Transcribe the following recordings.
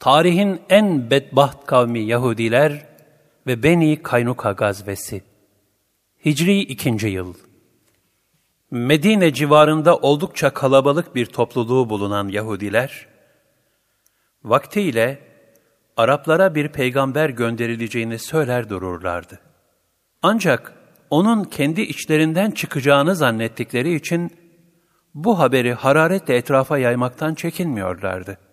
Tarihin en bedbaht kavmi Yahudiler ve Beni Kaynuka gazvesi. Hicri 2. yıl. Medine civarında oldukça kalabalık bir topluluğu bulunan Yahudiler, vaktiyle Araplara bir peygamber gönderileceğini söyler dururlardı. Ancak onun kendi içlerinden çıkacağını zannettikleri için bu haberi hararetle etrafa yaymaktan çekinmiyorlardı.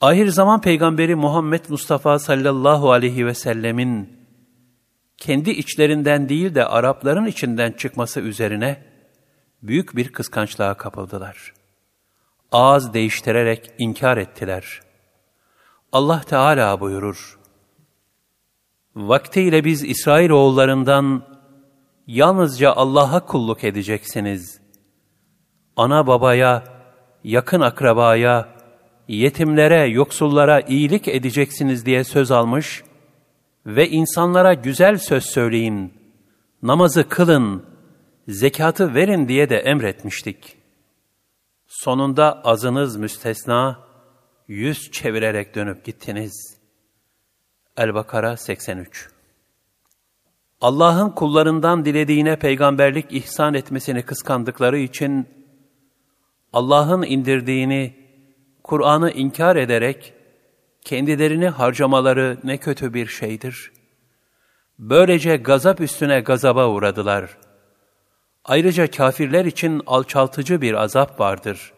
Ahir zaman peygamberi Muhammed Mustafa sallallahu aleyhi ve sellemin kendi içlerinden değil de Arapların içinden çıkması üzerine büyük bir kıskançlığa kapıldılar. Ağız değiştirerek inkar ettiler. Allah Teala buyurur, Vaktiyle biz İsrail oğullarından yalnızca Allah'a kulluk edeceksiniz. Ana babaya, yakın akrabaya, yetimlere, yoksullara iyilik edeceksiniz diye söz almış ve insanlara güzel söz söyleyin, namazı kılın, zekatı verin diye de emretmiştik. Sonunda azınız müstesna, yüz çevirerek dönüp gittiniz. El-Bakara 83 Allah'ın kullarından dilediğine peygamberlik ihsan etmesini kıskandıkları için, Allah'ın indirdiğini, Kur'an'ı inkar ederek, kendilerini harcamaları ne kötü bir şeydir. Böylece gazap üstüne gazaba uğradılar. Ayrıca kafirler için alçaltıcı bir azap vardır.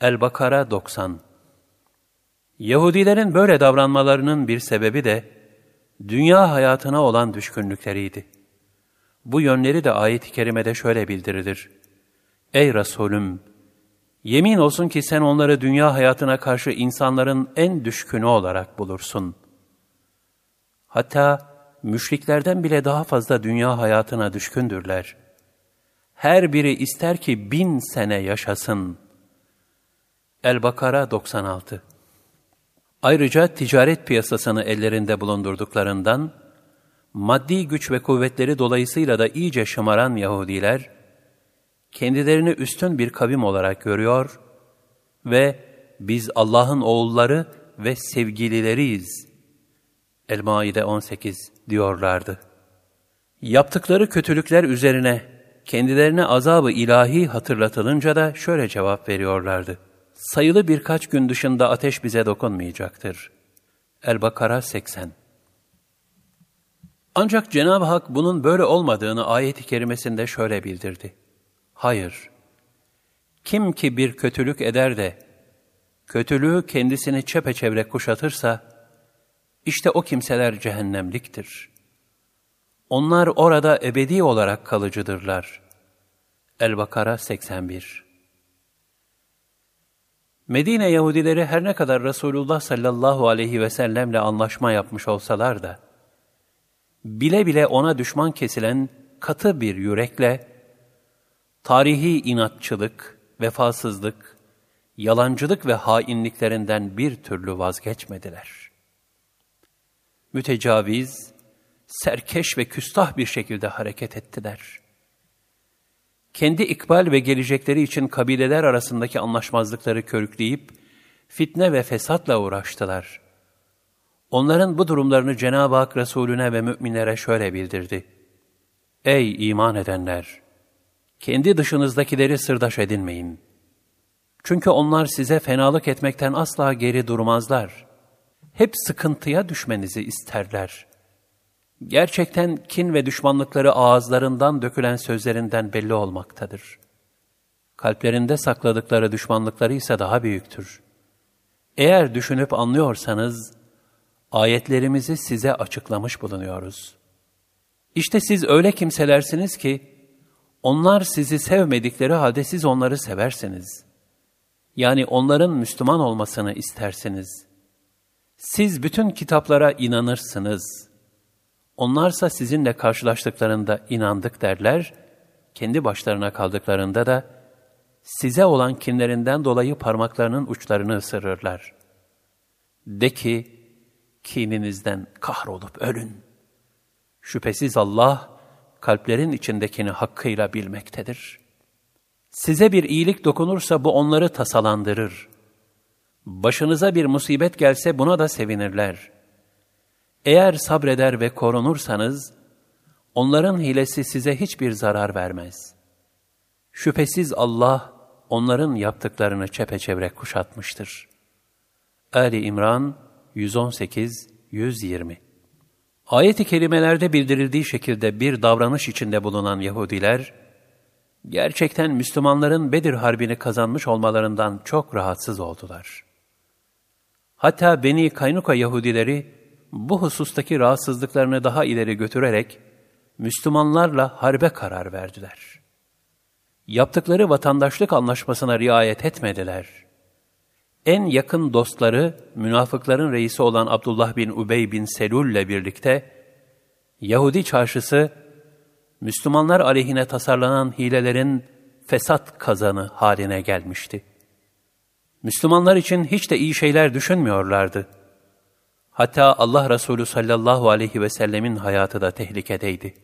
El-Bakara 90 Yahudilerin böyle davranmalarının bir sebebi de, dünya hayatına olan düşkünlükleriydi. Bu yönleri de ayet-i kerimede şöyle bildirilir. Ey Resulüm! Yemin olsun ki sen onları dünya hayatına karşı insanların en düşkünü olarak bulursun. Hatta müşriklerden bile daha fazla dünya hayatına düşkündürler. Her biri ister ki bin sene yaşasın. El-Bakara 96 Ayrıca ticaret piyasasını ellerinde bulundurduklarından, maddi güç ve kuvvetleri dolayısıyla da iyice şımaran Yahudiler, kendilerini üstün bir kavim olarak görüyor ve biz Allah'ın oğulları ve sevgilileriyiz. El-Maide 18 diyorlardı. Yaptıkları kötülükler üzerine kendilerine azabı ilahi hatırlatılınca da şöyle cevap veriyorlardı. Sayılı birkaç gün dışında ateş bize dokunmayacaktır. El-Bakara 80 Ancak Cenab-ı Hak bunun böyle olmadığını ayet-i kerimesinde şöyle bildirdi. Hayır. Kim ki bir kötülük eder de, kötülüğü kendisini çepeçevre kuşatırsa, işte o kimseler cehennemliktir. Onlar orada ebedi olarak kalıcıdırlar. El-Bakara 81 Medine Yahudileri her ne kadar Resulullah sallallahu aleyhi ve sellemle anlaşma yapmış olsalar da, bile bile ona düşman kesilen katı bir yürekle, tarihi inatçılık, vefasızlık, yalancılık ve hainliklerinden bir türlü vazgeçmediler. Mütecaviz, serkeş ve küstah bir şekilde hareket ettiler. Kendi ikbal ve gelecekleri için kabileler arasındaki anlaşmazlıkları körükleyip, fitne ve fesatla uğraştılar. Onların bu durumlarını Cenab-ı Hak Resulüne ve müminlere şöyle bildirdi. Ey iman edenler! Kendi dışınızdakileri sırdaş edinmeyin. Çünkü onlar size fenalık etmekten asla geri durmazlar. Hep sıkıntıya düşmenizi isterler. Gerçekten kin ve düşmanlıkları ağızlarından dökülen sözlerinden belli olmaktadır. Kalplerinde sakladıkları düşmanlıkları ise daha büyüktür. Eğer düşünüp anlıyorsanız, ayetlerimizi size açıklamış bulunuyoruz. İşte siz öyle kimselersiniz ki, onlar sizi sevmedikleri halde siz onları seversiniz. Yani onların Müslüman olmasını istersiniz. Siz bütün kitaplara inanırsınız. Onlarsa sizinle karşılaştıklarında inandık derler, kendi başlarına kaldıklarında da size olan kinlerinden dolayı parmaklarının uçlarını ısırırlar. De ki, kininizden kahrolup ölün. Şüphesiz Allah, kalplerin içindekini hakkıyla bilmektedir. Size bir iyilik dokunursa bu onları tasalandırır. Başınıza bir musibet gelse buna da sevinirler. Eğer sabreder ve korunursanız, onların hilesi size hiçbir zarar vermez. Şüphesiz Allah, onların yaptıklarını çepeçevre kuşatmıştır. Ali İmran 118-120 Ayet-i kerimelerde bildirildiği şekilde bir davranış içinde bulunan Yahudiler, gerçekten Müslümanların Bedir Harbi'ni kazanmış olmalarından çok rahatsız oldular. Hatta Beni Kaynuka Yahudileri bu husustaki rahatsızlıklarını daha ileri götürerek Müslümanlarla harbe karar verdiler. Yaptıkları vatandaşlık anlaşmasına riayet etmediler. En yakın dostları münafıkların reisi olan Abdullah bin Ubey bin Selul ile birlikte Yahudi çarşısı Müslümanlar aleyhine tasarlanan hilelerin fesat kazanı haline gelmişti. Müslümanlar için hiç de iyi şeyler düşünmüyorlardı. Hatta Allah Resulü sallallahu aleyhi ve sellemin hayatı da tehlikedeydi.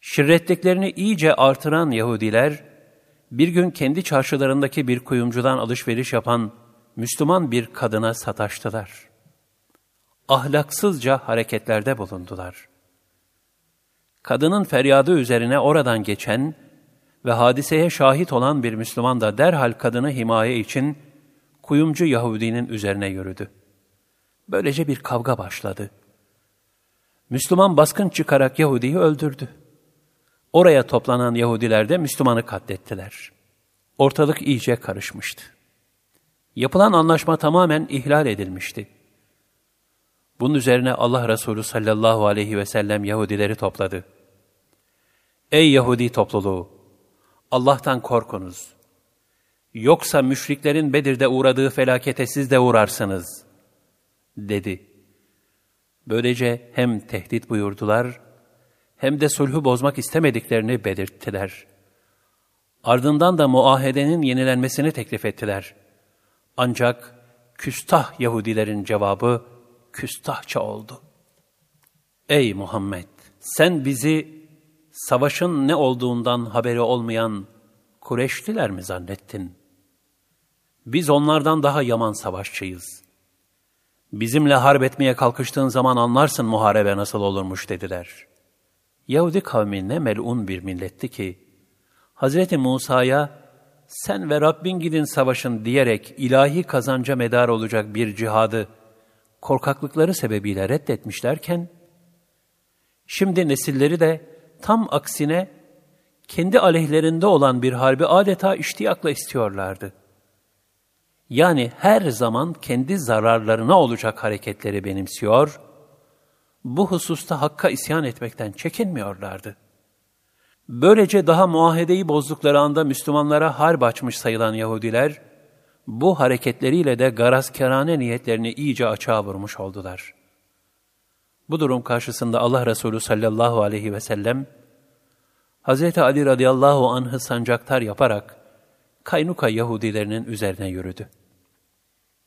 Şirretliklerini iyice artıran Yahudiler, bir gün kendi çarşılarındaki bir kuyumcudan alışveriş yapan Müslüman bir kadına sataştılar. Ahlaksızca hareketlerde bulundular. Kadının feryadı üzerine oradan geçen ve hadiseye şahit olan bir Müslüman da derhal kadını himaye için kuyumcu Yahudinin üzerine yürüdü. Böylece bir kavga başladı. Müslüman baskın çıkarak Yahudi'yi öldürdü. Oraya toplanan Yahudiler de Müslümanı katlettiler. Ortalık iyice karışmıştı. Yapılan anlaşma tamamen ihlal edilmişti. Bunun üzerine Allah Resulü sallallahu aleyhi ve sellem Yahudileri topladı. Ey Yahudi topluluğu! Allah'tan korkunuz. Yoksa müşriklerin Bedir'de uğradığı felakete siz de uğrarsınız, dedi. Böylece hem tehdit buyurdular, hem de sulhü bozmak istemediklerini belirttiler. Ardından da muahedenin yenilenmesini teklif ettiler. Ancak küstah Yahudilerin cevabı küstahça oldu. Ey Muhammed! Sen bizi savaşın ne olduğundan haberi olmayan Kureşliler mi zannettin? Biz onlardan daha yaman savaşçıyız. Bizimle harp etmeye kalkıştığın zaman anlarsın muharebe nasıl olurmuş dediler. Yahudi kavmi ne melun bir milletti ki, Hazreti Musa'ya sen ve Rabbin gidin savaşın diyerek ilahi kazanca medar olacak bir cihadı korkaklıkları sebebiyle reddetmişlerken, şimdi nesilleri de tam aksine kendi aleyhlerinde olan bir harbi adeta iştiyakla istiyorlardı. Yani her zaman kendi zararlarına olacak hareketleri benimsiyor, bu hususta Hakk'a isyan etmekten çekinmiyorlardı. Böylece daha muahedeyi bozdukları anda Müslümanlara harp açmış sayılan Yahudiler, bu hareketleriyle de garazkerane niyetlerini iyice açığa vurmuş oldular. Bu durum karşısında Allah Resulü sallallahu aleyhi ve sellem, Hz. Ali radıyallahu anh'ı sancaktar yaparak Kaynuka Yahudilerinin üzerine yürüdü.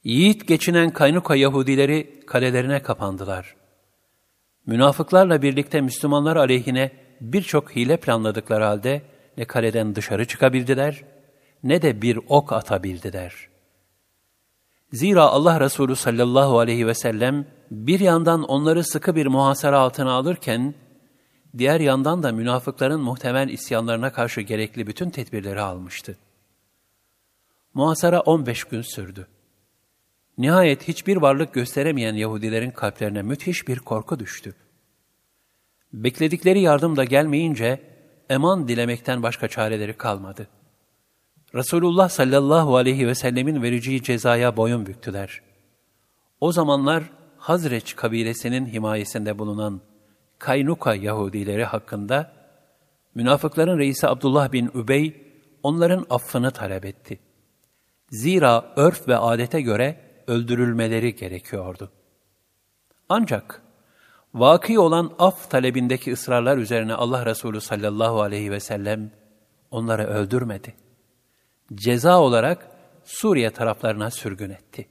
Yiğit geçinen Kaynuka Yahudileri kalelerine kapandılar. Münafıklarla birlikte Müslümanlar aleyhine birçok hile planladıkları halde ne kaleden dışarı çıkabildiler ne de bir ok atabildiler. Zira Allah Resulü sallallahu aleyhi ve sellem bir yandan onları sıkı bir muhasara altına alırken, diğer yandan da münafıkların muhtemel isyanlarına karşı gerekli bütün tedbirleri almıştı. Muhasara 15 gün sürdü. Nihayet hiçbir varlık gösteremeyen Yahudilerin kalplerine müthiş bir korku düştü. Bekledikleri yardım da gelmeyince eman dilemekten başka çareleri kalmadı. Resulullah sallallahu aleyhi ve sellemin vereceği cezaya boyun büktüler. O zamanlar Hazreç kabilesinin himayesinde bulunan Kaynuka Yahudileri hakkında münafıkların reisi Abdullah bin Übey onların affını talep etti. Zira örf ve adete göre öldürülmeleri gerekiyordu. Ancak vaki olan af talebindeki ısrarlar üzerine Allah Resulü sallallahu aleyhi ve sellem onları öldürmedi. Ceza olarak Suriye taraflarına sürgün etti.